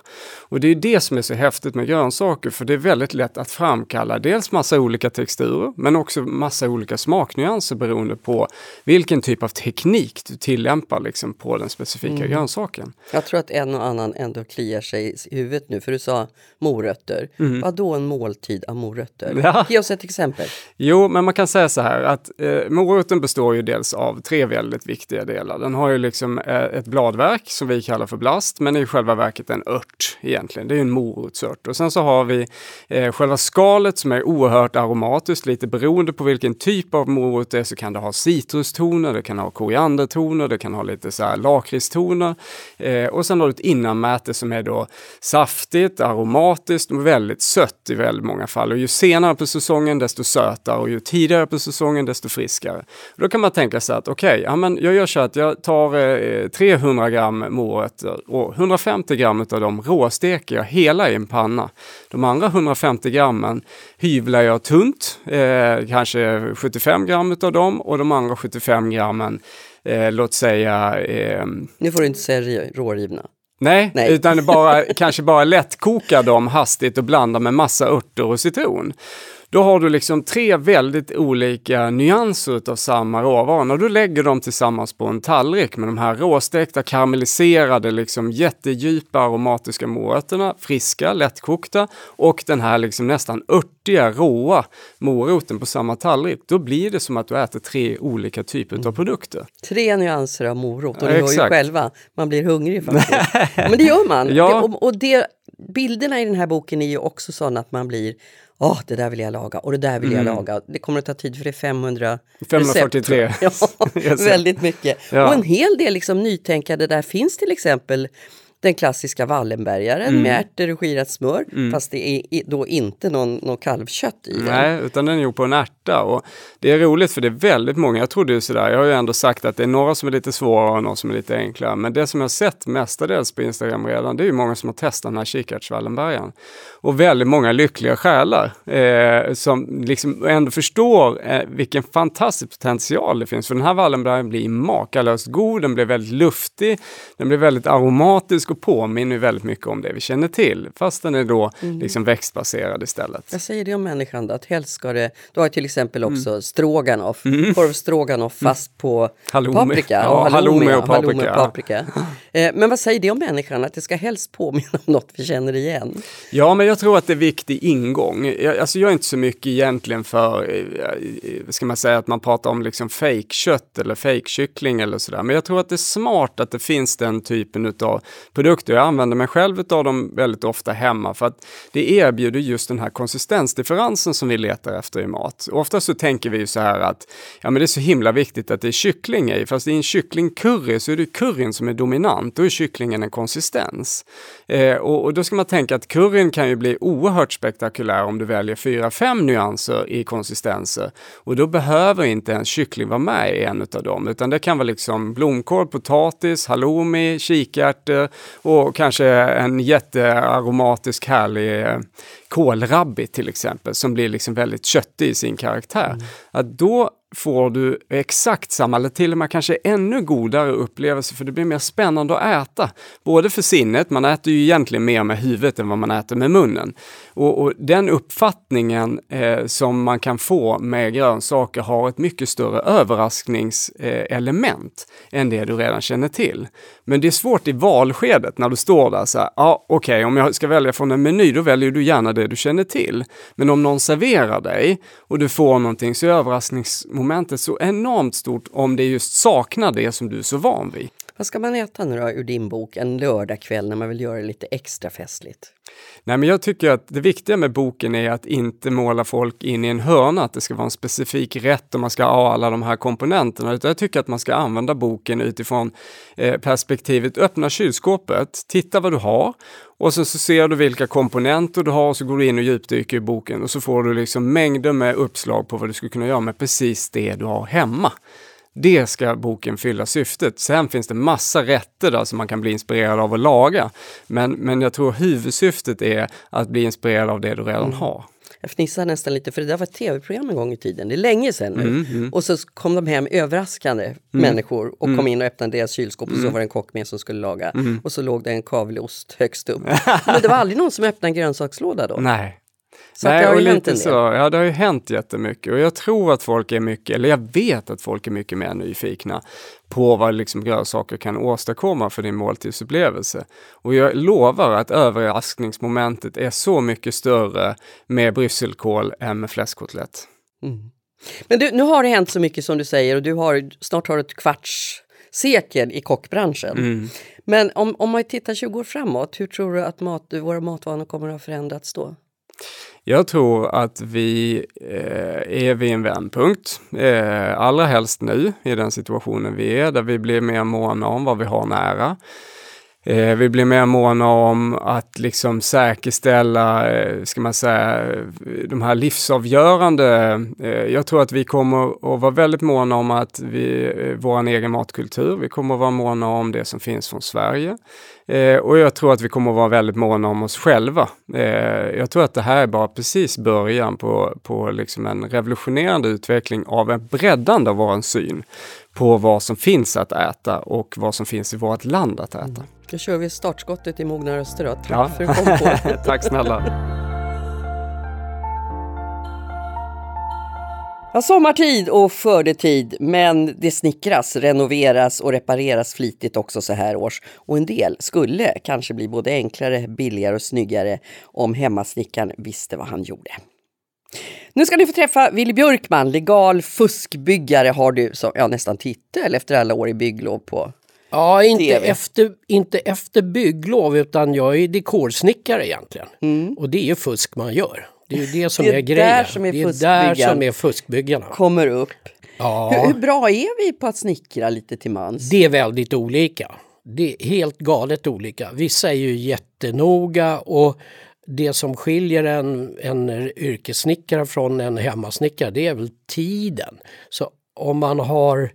Och det är det som är så häftigt med grönsaker, för det är väldigt lätt att framkalla dels massa olika texturer, men också massa olika smaknyanser beroende på vilken typ av teknik du tillämpar liksom på den specifika mm. grönsaken. Jag tror att en och annan ändå kliar sig i huvudet nu, för du sa morötter. Mm. Vad då en måltid av morötter? Ja. Ge oss ett exempel. Jo, men man kan säga så här att eh, moroten består ju dels av tre väldigt viktiga delar. Den har ju liksom eh, ett bladverk som vi kallar för blast, men är i själva verket en ört egentligen. Det är en morotsört. Och sen så har vi eh, själva skalet som är oerhört aromatiskt, lite beroende på vilken typ av morot det är så kan det ha citrustoner, det kan ha koriandertoner, det kan ha lite så här lakritstoner. Eh, och sen har du ett innanmäte som är då saftigt, aromatiskt och väldigt sött i väldigt många fall. Och ju senare på säsongen desto sötare och ju tidigare på säsongen desto friskare. Då kan man tänka sig att okej, okay, ja, jag gör så att jag tar eh, 300 gram morötter och 150 gram av dem råsteker jag hela i en panna. De andra 150 grammen hyvlar jag tunt, eh, kanske 75 gram av dem och de andra 75 grammen eh, låt säga... Eh, nu får du inte säga rårivna. Nej, Nej, utan bara, kanske bara lättkoka dem hastigt och blanda med massa örter och citron. Då har du liksom tre väldigt olika nyanser av samma råvara. och du lägger dem tillsammans på en tallrik med de här råstekta, karamelliserade, liksom jättedjupa aromatiska morötterna, friska, lättkokta och den här liksom nästan örtiga, råa moroten på samma tallrik. Då blir det som att du äter tre olika typer mm. av produkter. Tre nyanser av morot och ni hör ju själva, man blir hungrig faktiskt. Men det gör man. Ja. Det, och, och det, bilderna i den här boken är ju också sådana att man blir Åh, oh, det där vill jag laga och det där vill mm. jag laga. Det kommer att ta tid för det är 500 543. Ja, väldigt mycket. Ja. Och en hel del liksom nytänkande där finns till exempel den klassiska Wallenbergaren mm. med ärtor och skirat smör. Mm. Fast det är då inte någon, någon kalvkött i den. Nej, utan den är gjord på en ärta. Och det är roligt för det är väldigt många, jag trodde ju sådär, jag har ju ändå sagt att det är några som är lite svårare och några som är lite enklare. Men det som jag sett mestadels på Instagram redan, det är ju många som har testat den här kikärtswallenbergaren. Och väldigt många lyckliga själar eh, som liksom ändå förstår eh, vilken fantastisk potential det finns. För den här Wallenbergaren blir makalöst god, den blir väldigt luftig, den blir väldigt aromatisk och påminner väldigt mycket om det vi känner till. Fast den är då mm. liksom växtbaserad istället. Jag säger det om människan då, att helst ska det... Du har till exempel mm. också mm. stroganoff, mm. korvstroganoff mm. fast på halloumi. paprika. Ja, halloumi och paprika. Halloumi och paprika. eh, men vad säger det om människan, att det ska helst påminna om något vi känner igen? Ja, men jag tror att det är viktig ingång. Jag, alltså jag är inte så mycket egentligen för, eh, ska man säga, att man pratar om liksom fake-kött eller fake-kyckling eller sådär. Men jag tror att det är smart att det finns den typen av produkter. Jag använder mig själv av dem väldigt ofta hemma för att det erbjuder just den här konsistensdifferensen som vi letar efter i mat. Ofta så tänker vi ju så här att ja, men det är så himla viktigt att det är kyckling i, fast i en kycklingcurry så är det curryn som är dominant, då är kycklingen en konsistens. Eh, och, och, då ska man tänka att curryn kan ju bli oerhört spektakulär om du väljer fyra, fem nyanser i konsistenser. Och då behöver inte en kyckling vara med i en av dem, utan det kan vara liksom blomkål, potatis, halloumi, kikärtor och kanske en jättearomatisk härlig eh, kålrabbit till exempel som blir liksom väldigt köttig i sin karaktär. Mm. Att då får du exakt samma, eller till och med kanske ännu godare upplevelse, för det blir mer spännande att äta. Både för sinnet, man äter ju egentligen mer med huvudet än vad man äter med munnen. Och, och den uppfattningen eh, som man kan få med grönsaker har ett mycket större överraskningselement eh, än det du redan känner till. Men det är svårt i valskedet när du står där så här, ja okej, okay, om jag ska välja från en meny, då väljer du gärna det du känner till. Men om någon serverar dig och du får någonting så är momentet så enormt stort om det just saknar det som du är så van vid. Vad ska man äta nu då ur din bok en lördagkväll när man vill göra det lite extra festligt? Nej, men jag tycker att det viktiga med boken är att inte måla folk in i en hörna, att det ska vara en specifik rätt och man ska ha alla de här komponenterna, utan jag tycker att man ska använda boken utifrån eh, perspektivet öppna kylskåpet, titta vad du har och sen så ser du vilka komponenter du har och så går du in och djupdyker i boken och så får du liksom mängder med uppslag på vad du skulle kunna göra med precis det du har hemma. Det ska boken fylla syftet. Sen finns det massa rätter där som man kan bli inspirerad av att laga. Men, men jag tror huvudsyftet är att bli inspirerad av det du redan mm. har. Jag fnissar nästan lite för det där var ett tv-program en gång i tiden, det är länge sedan nu. Mm, mm. Och så kom de hem överraskande mm. människor och kom mm. in och öppnade deras kylskåp och så mm. var det en kock med som skulle laga. Och så låg det en kavelost högst upp. Men det var aldrig någon som öppnade en grönsakslåda då. Nej, så Nej, det har ju hänt en så, Ja, det har ju hänt jättemycket och jag tror att folk är mycket, eller jag vet att folk är mycket mer nyfikna på vad liksom grönsaker kan åstadkomma för din måltidsupplevelse. Och jag lovar att överraskningsmomentet är så mycket större med brysselkål än med fläskkotlett. Mm. Men du, nu har det hänt så mycket som du säger och du har snart har ett kvarts sekel i kockbranschen. Mm. Men om, om man tittar 20 år framåt, hur tror du att mat, våra matvanor kommer att ha förändrats då? Jag tror att vi eh, är vid en vändpunkt, eh, allra helst nu i den situationen vi är, där vi blir mer måna om vad vi har nära. Eh, vi blir mer måna om att liksom säkerställa, eh, ska man säga, de här livsavgörande. Eh, jag tror att vi kommer att vara väldigt måna om att vi, eh, vår egen matkultur, vi kommer att vara måna om det som finns från Sverige. Eh, och jag tror att vi kommer att vara väldigt måna om oss själva. Eh, jag tror att det här är bara precis början på, på liksom en revolutionerande utveckling av en breddande av vår syn på vad som finns att äta och vad som finns i vårt land att äta. Mm. Då kör vi startskottet i Mogna röster då. Tack ja. för att du kom på. Tack snälla. Ja, sommartid och skördetid, men det snickras, renoveras och repareras flitigt också så här års. Och en del skulle kanske bli både enklare, billigare och snyggare om hemmasnickaren visste vad han gjorde. Nu ska ni få träffa Willy Björkman, legal fuskbyggare har du som ja, nästan titel efter alla år i bygglov på Ja, inte efter, inte efter bygglov utan jag är dekorsnickare egentligen. Mm. Och det är ju fusk man gör. Det är ju det som det är, är grejen. Som är det är där som är fuskbyggarna. Kommer upp. Ja. Hur, hur, bra är vi på att snickra lite till mans? Det är väldigt olika. Det är helt galet olika. Vissa är ju jättenoga och det som skiljer en, en yrkessnickare från en hemmasnickare det är väl tiden. Så om man har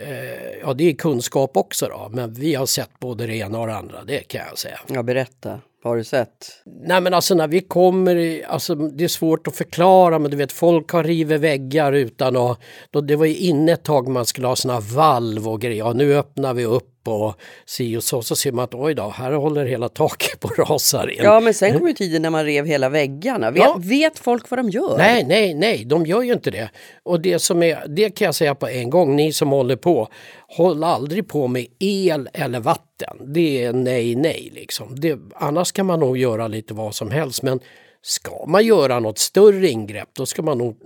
eh, Ja det är kunskap också då men vi har sett både det ena och det andra, det kan jag säga. Ja berätta. Vad har du sett? Nej men alltså när vi kommer, alltså det är svårt att förklara men du vet folk har rivit väggar utan att, då, det var ju inne ett tag man skulle ha såna valv och grejer, ja nu öppnar vi upp och si och så, så ser man att oj då, här håller hela taket på att rasa in. Ja men sen kom ju tiden när man rev hela väggarna. Vet, ja. vet folk vad de gör? Nej, nej, nej, de gör ju inte det. Och det som är, det kan jag säga på en gång, ni som håller på, håll aldrig på med el eller vatten. Det är nej, nej liksom. Det, annars kan man nog göra lite vad som helst men ska man göra något större ingrepp då ska man nog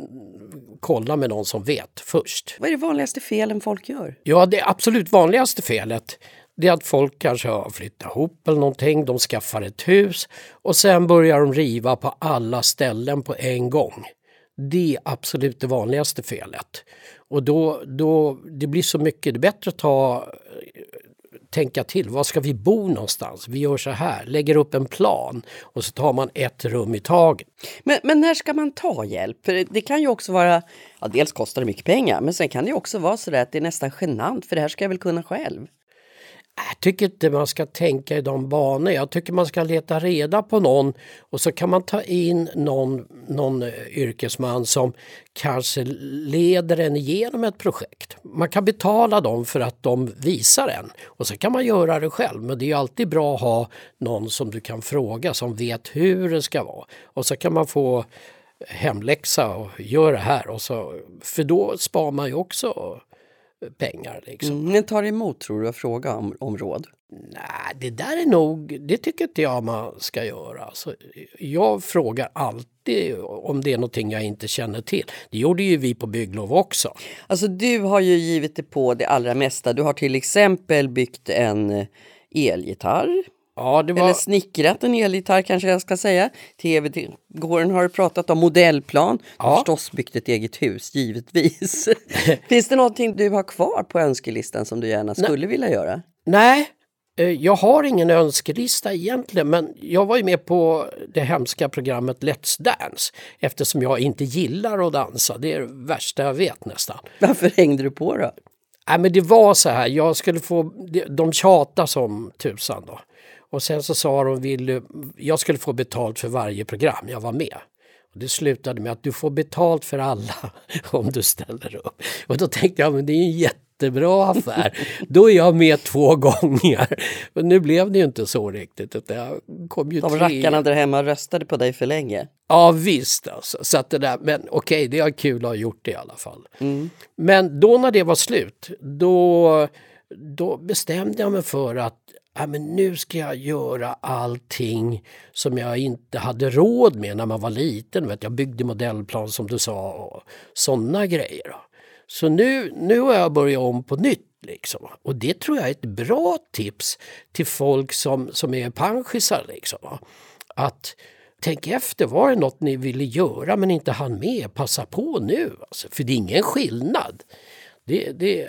kolla med någon som vet först. Vad är det vanligaste felen folk gör? Ja, det absolut vanligaste felet det är att folk kanske har flyttat ihop eller någonting, de skaffar ett hus och sen börjar de riva på alla ställen på en gång. Det är absolut det vanligaste felet. Och då, då det blir så mycket, det är bättre att ta tänka till. Var ska vi bo någonstans? Vi gör så här, lägger upp en plan och så tar man ett rum i taget. Men, men när ska man ta hjälp? För det kan ju också vara, ja, dels kostar det mycket pengar, men sen kan det också vara så att det är nästan genant för det här ska jag väl kunna själv. Jag tycker inte man ska tänka i de banorna. Jag tycker man ska leta reda på någon och så kan man ta in någon, någon eh, yrkesman som kanske leder en igenom ett projekt. Man kan betala dem för att de visar en och så kan man göra det själv. Men det är alltid bra att ha någon som du kan fråga som vet hur det ska vara. Och så kan man få hemläxa och göra det här. Och så, för då sparar man ju också pengar. Liksom. Mm, men tar emot tror du att fråga om, om råd? Nej, det där är nog, det tycker inte jag man ska göra. Alltså, jag frågar alltid om det är någonting jag inte känner till. Det gjorde ju vi på bygglov också. Alltså du har ju givit dig på det allra mesta. Du har till exempel byggt en elgitarr Ja, det var... Eller snickrat en elgitarr kanske jag ska säga. TV-gården har pratat om modellplan. Ja. Du förstås byggt ett eget hus, givetvis. Finns det någonting du har kvar på önskelistan som du gärna skulle Nej. vilja göra? Nej, eh, jag har ingen önskelista egentligen men jag var ju med på det hemska programmet Let's Dance eftersom jag inte gillar att dansa. Det är det värsta jag vet nästan. Varför hängde du på då? Nej men det var så här, jag skulle få, de tjata som tusan då. Och sen så sa de, vill, jag skulle få betalt för varje program jag var med. Och det slutade med att du får betalt för alla om du ställer upp. Och då tänkte jag, men det är en jättebra affär. då är jag med två gånger. Men nu blev det ju inte så riktigt. Jag kom ju De tre... rackarna där hemma röstade på dig för länge. Ja visst alltså. Så att det där, men okej, okay, det är kul att ha gjort det i alla fall. Mm. Men då när det var slut, då, då bestämde jag mig för att ja, men nu ska jag göra allting som jag inte hade råd med när man var liten. Vet, jag byggde modellplan som du sa och sådana grejer. Så nu, nu har jag börjat om på nytt. Liksom. Och det tror jag är ett bra tips till folk som, som är panschisar. Liksom. Att tänk efter, var det något ni ville göra men inte hann med? Passa på nu, alltså. för det är ingen skillnad. Det, det,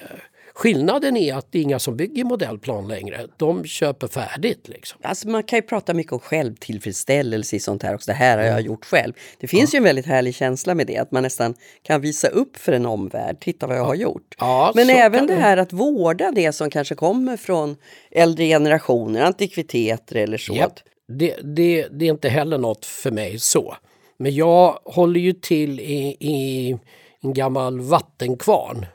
Skillnaden är att det är inga som bygger modellplan längre. De köper färdigt. Liksom. Alltså man kan ju prata mycket om självtillfredsställelse i sånt här också. Det här har jag mm. gjort själv. Det finns ja. ju en väldigt härlig känsla med det, att man nästan kan visa upp för en omvärld. Titta vad jag ja. har gjort. Ja, Men även det här att vårda det som kanske kommer från äldre generationer, antikviteter eller så. Yep. Det, det, det är inte heller något för mig så. Men jag håller ju till i, i en gammal vattenkvarn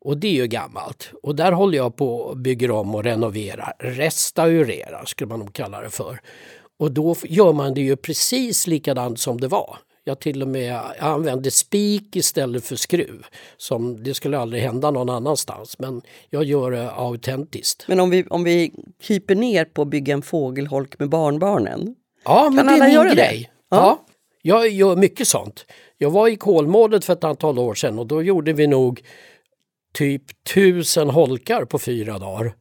och det är ju gammalt. Och där håller jag på och bygger om och renoverar. Restaurerar skulle man nog kalla det för. Och då gör man det ju precis likadant som det var. Jag till och med jag använder spik istället för skruv. Som det skulle aldrig hända någon annanstans men jag gör det autentiskt. Men om vi, om vi kryper ner på att bygga en fågelholk med barnbarnen? Ja, men kan det är min grej. Ja. ja. jag gör mycket sånt. Jag var i Kolmården för ett antal år sedan och då gjorde vi nog typ tusen holkar på fyra dagar.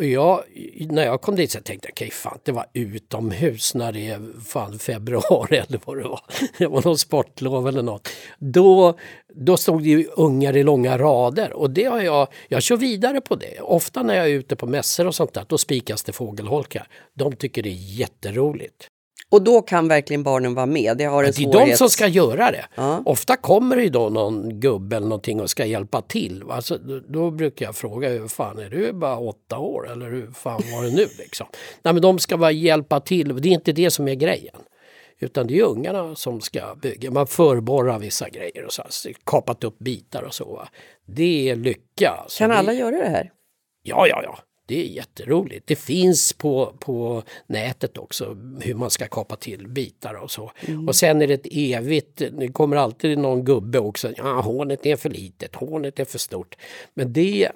Och jag, när jag kom dit så tänkte jag, okej okay, fan det var utomhus när det är fan februari eller vad det var. Det var någon sportlov eller något. Då, då stod det ju ungar i långa rader och det har jag, jag kör vidare på det. Ofta när jag är ute på mässor och sånt där, då spikas det fågelholkar. De tycker det är jätteroligt. Och då kan verkligen barnen vara med. Det, har en det är svårhet. de som ska göra det. Ja. Ofta kommer det ju då någon gubbe eller någonting och ska hjälpa till. Alltså, då, då, brukar jag fråga, hur fan är du bara åtta år eller hur fan var det nu liksom? Nej men de ska bara hjälpa till, det är inte det som är grejen. Utan det är ungarna som ska bygga. Man förborrar vissa grejer och så, kapat upp bitar och så. Det är lycka. Alltså. Kan alla göra det här? Ja, ja, ja. Det är jätteroligt. Det finns på, på nätet också hur man ska kapa till bitar och så. Mm. Och sen är det ett evigt, det kommer alltid någon gubbe också. Ja, hånet är för litet, hånet är för stort. Men det,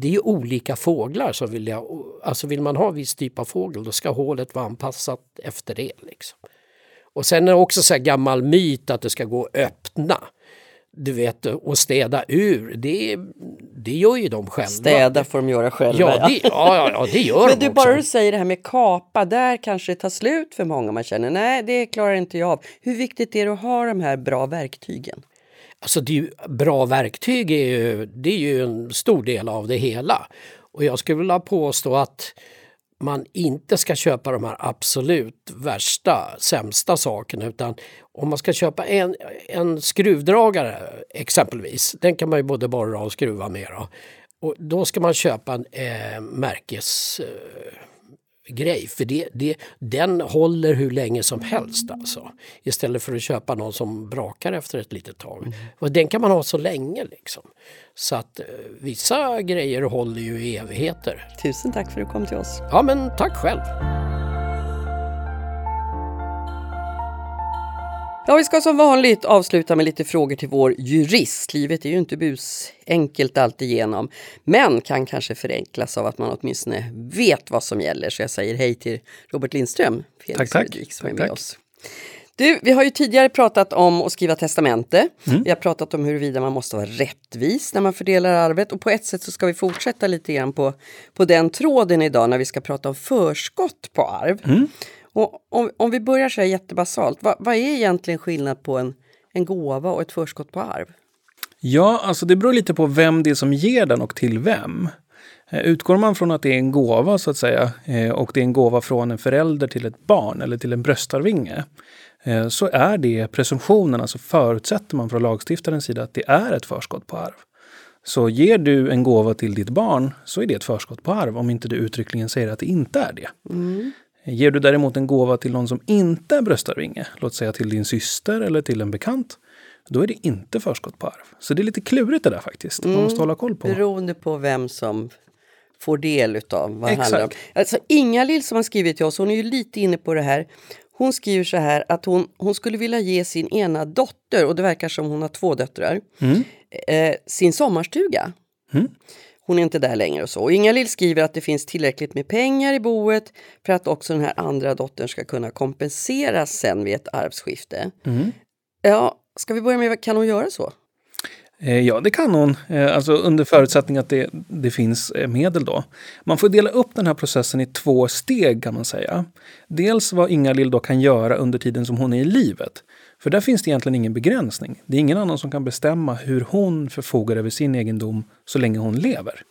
det är olika fåglar som vill jag, alltså vill man ha viss typ av fågel då ska hålet vara anpassat efter det. Liksom. Och sen är det också så gammal myt att det ska gå att öppna du vet, och städa ur, det, det gör ju de själva. Städa får de göra själva. Ja, det, ja, ja, det gör Men de du, bara du säger det här med kapa, där kanske det tar slut för många. Man känner, nej, det klarar inte jag av. Hur viktigt är det att ha de här bra verktygen? Alltså, det bra verktyg är ju, det är ju en stor del av det hela. Och jag skulle vilja påstå att man inte ska köpa de här absolut värsta, sämsta sakerna utan om man ska köpa en, en skruvdragare exempelvis, den kan man ju både borra och skruva med. Då. Och då ska man köpa en eh, märkes... eh, för det, det, den håller hur länge som helst alltså. Istället för att köpa någon som brakar efter ett litet tag. Mm. Och den kan man ha så länge liksom. Så att eh, vissa grejer håller ju i evigheter. Tusen tack för att du kom till oss. Ja men tack själv. Ja, vi ska som vanligt avsluta med lite frågor till vår jurist. Livet är ju inte bus enkelt alltigenom, men kan kanske förenklas av att man åtminstone vet vad som gäller. Så jag säger hej till Robert Lindström, Felix tack, tack. som är med tack. oss. Du, vi har ju tidigare pratat om att skriva testamente. Mm. Vi har pratat om huruvida man måste vara rättvis när man fördelar arvet och på ett sätt så ska vi fortsätta lite grann på, på den tråden idag när vi ska prata om förskott på arv. Mm. Och om, om vi börjar så här jättebasalt, vad, vad är egentligen skillnad på en, en gåva och ett förskott på arv? Ja, alltså det beror lite på vem det är som ger den och till vem. Eh, utgår man från att det är en gåva så att säga eh, och det är en gåva från en förälder till ett barn eller till en bröstarvinge eh, så är det presumtionen, alltså förutsätter man från lagstiftarens sida att det är ett förskott på arv. Så ger du en gåva till ditt barn så är det ett förskott på arv om inte du uttryckligen säger att det inte är det. Mm. Ger du däremot en gåva till någon som inte är bröstarvinge, låt säga till din syster eller till en bekant, då är det inte förskott på arv. Så det är lite klurigt det där faktiskt. Man måste mm. hålla koll på. Beroende på vem som får del utav vad det handlar om. Alltså Inga-Lill som har skrivit till oss, hon är ju lite inne på det här. Hon skriver så här att hon, hon skulle vilja ge sin ena dotter, och det verkar som hon har två döttrar, mm. eh, sin sommarstuga. Mm. Hon är inte där längre och så. Och Inga-Lill skriver att det finns tillräckligt med pengar i boet för att också den här andra dottern ska kunna kompenseras sen vid ett arvsskifte. Mm. Ja, ska vi börja med, kan hon göra så? Eh, ja, det kan hon. Eh, alltså under förutsättning att det, det finns eh, medel då. Man får dela upp den här processen i två steg kan man säga. Dels vad Inga-Lill då kan göra under tiden som hon är i livet. För där finns det egentligen ingen begränsning. Det är ingen annan som kan bestämma hur hon förfogar över sin egendom så länge hon lever.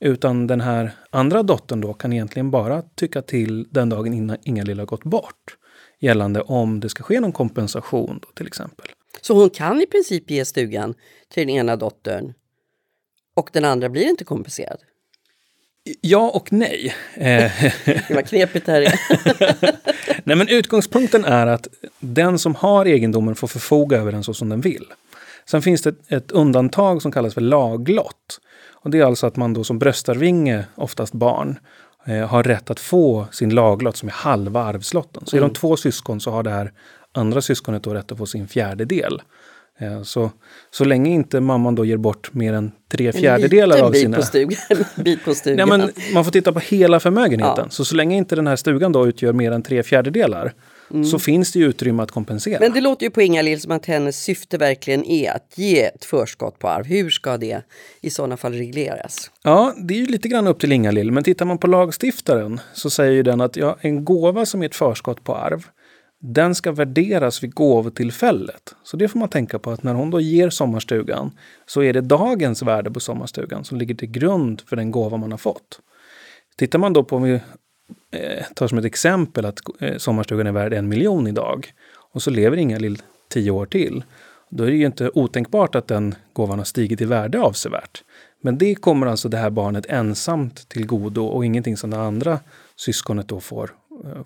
Utan den här andra dottern då kan egentligen bara tycka till den dagen innan Inga-Lill har gått bort. Gällande om det ska ske någon kompensation då, till exempel. Så hon kan i princip ge stugan till den ena dottern och den andra blir inte kompenserad? Ja och nej. det var knepigt här. nej, men utgångspunkten är att den som har egendomen får förfoga över den så som den vill. Sen finns det ett undantag som kallas för laglott. Och det är alltså att man då som bröstarvinge, oftast barn, eh, har rätt att få sin laglott som är halva arvslotten. Så mm. är de två syskon så har det här andra syskonet då rätt att få sin fjärdedel. Eh, så, så länge inte mamman då ger bort mer än tre fjärdedelar av sina... På stugan. bit på stugan. Nej, men man får titta på hela förmögenheten. Ja. Så så länge inte den här stugan då utgör mer än tre fjärdedelar mm. så finns det ju utrymme att kompensera. Men det låter ju på Inga-Lill som att hennes syfte verkligen är att ge ett förskott på arv. Hur ska det i sådana fall regleras? Ja, det är ju lite grann upp till Inga-Lill. Men tittar man på lagstiftaren så säger ju den att ja, en gåva som är ett förskott på arv den ska värderas vid gåvotillfället. Så det får man tänka på att när hon då ger sommarstugan så är det dagens värde på sommarstugan som ligger till grund för den gåva man har fått. Tittar man då på, om vi eh, tar som ett exempel att eh, sommarstugan är värd en miljon idag och så lever Inga-Lill tio år till. Då är det ju inte otänkbart att den gåvan har stigit i värde avsevärt. Men det kommer alltså det här barnet ensamt till godo och ingenting som det andra syskonet då får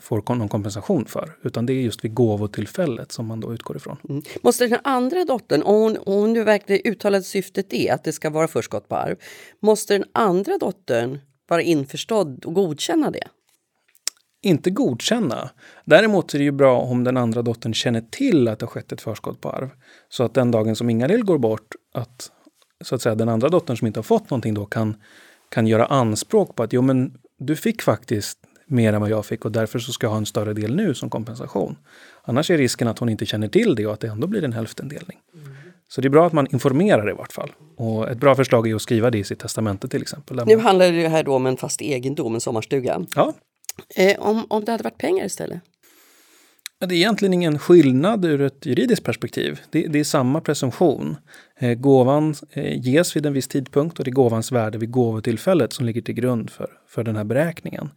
får någon kompensation för. Utan det är just vid gåvotillfället som man då utgår ifrån. Mm. Måste den andra dottern, om hon, om hon nu verkligen uttalade syftet är att det ska vara förskott på arv, måste den andra dottern vara införstådd och godkänna det? Inte godkänna. Däremot är det ju bra om den andra dottern känner till att det har skett ett förskott på arv. Så att den dagen som Ingalill går bort, att så att säga den andra dottern som inte har fått någonting då kan, kan göra anspråk på att jo men du fick faktiskt mer än vad jag fick och därför så ska jag ha en större del nu som kompensation. Annars är risken att hon inte känner till det och att det ändå blir en hälftendelning. Mm. Så det är bra att man informerar i vart fall. Och ett bra förslag är att skriva det i sitt testamente till exempel. Nu handlar det här då om en fast egendom, en sommarstuga. Ja. Eh, om, om det hade varit pengar istället? Det är egentligen ingen skillnad ur ett juridiskt perspektiv. Det, det är samma presumtion. Eh, gåvan eh, ges vid en viss tidpunkt och det är gåvans värde vid gåvotillfället som ligger till grund för, för den här beräkningen.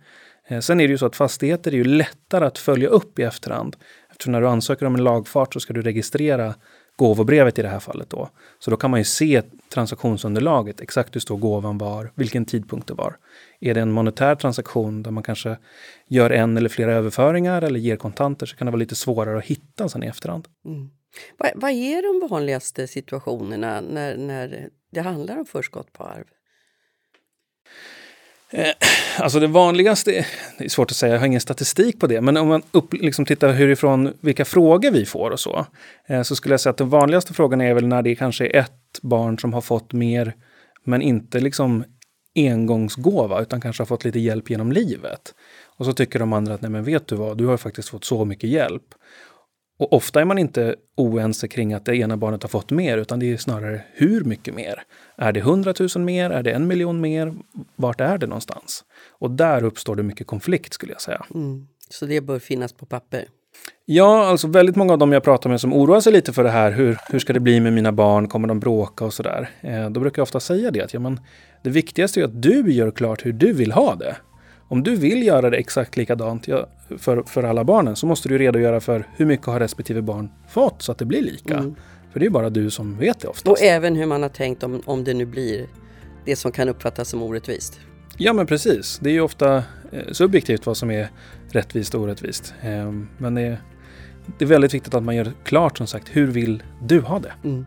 Eh, sen är det ju så att fastigheter är ju lättare att följa upp i efterhand. Eftersom när du ansöker om en lagfart så ska du registrera gåvobrevet i det här fallet då. Så då kan man ju se transaktionsunderlaget, exakt hur stor gåvan var, vilken tidpunkt det var. Är det en monetär transaktion där man kanske gör en eller flera överföringar eller ger kontanter så kan det vara lite svårare att hitta sen i efterhand. Mm. Vad, vad är de vanligaste situationerna när, när det handlar om förskott på arv? Eh, alltså det vanligaste, det är svårt att säga, jag har ingen statistik på det, men om man upp, liksom tittar hurifrån vilka frågor vi får och så, eh, så skulle jag säga att den vanligaste frågan är väl när det kanske är ett barn som har fått mer, men inte liksom engångsgåva, utan kanske har fått lite hjälp genom livet. Och så tycker de andra att, nej men vet du vad, du har faktiskt fått så mycket hjälp. Och ofta är man inte oense kring att det ena barnet har fått mer, utan det är snarare hur mycket mer. Är det 100 000 mer? Är det en miljon mer? Vart är det någonstans? Och där uppstår det mycket konflikt skulle jag säga. Mm. Så det bör finnas på papper? Ja, alltså väldigt många av dem jag pratar med som oroar sig lite för det här. Hur, hur ska det bli med mina barn? Kommer de bråka och sådär? Eh, då brukar jag ofta säga det att ja, men, det viktigaste är att du gör klart hur du vill ha det. Om du vill göra det exakt likadant för, för alla barnen så måste du redogöra för hur mycket har respektive barn fått så att det blir lika. Mm. För det är bara du som vet det oftast. Och även hur man har tänkt om, om det nu blir det som kan uppfattas som orättvist. Ja men precis. Det är ju ofta eh, subjektivt vad som är rättvist och orättvist. Eh, men det är, det är väldigt viktigt att man gör klart som sagt, hur vill du ha det? Mm.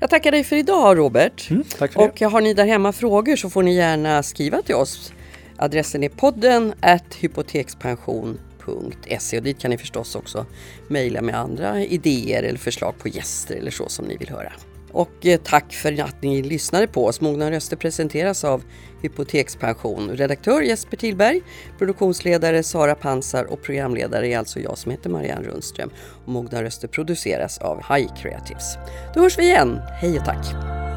Jag tackar dig för idag Robert. Mm, tack för och har ni där hemma frågor så får ni gärna skriva till oss Adressen är podden at hypotekspension.se och dit kan ni förstås också mejla med andra idéer eller förslag på gäster eller så som ni vill höra. Och eh, tack för att ni lyssnade på oss. Mogna röster presenteras av Hypotekspension. Redaktör Jesper Tillberg, produktionsledare Sara Pansar och programledare är alltså jag som heter Marianne Rundström. Och Mogna röster produceras av High Creatives. Då hörs vi igen. Hej och tack!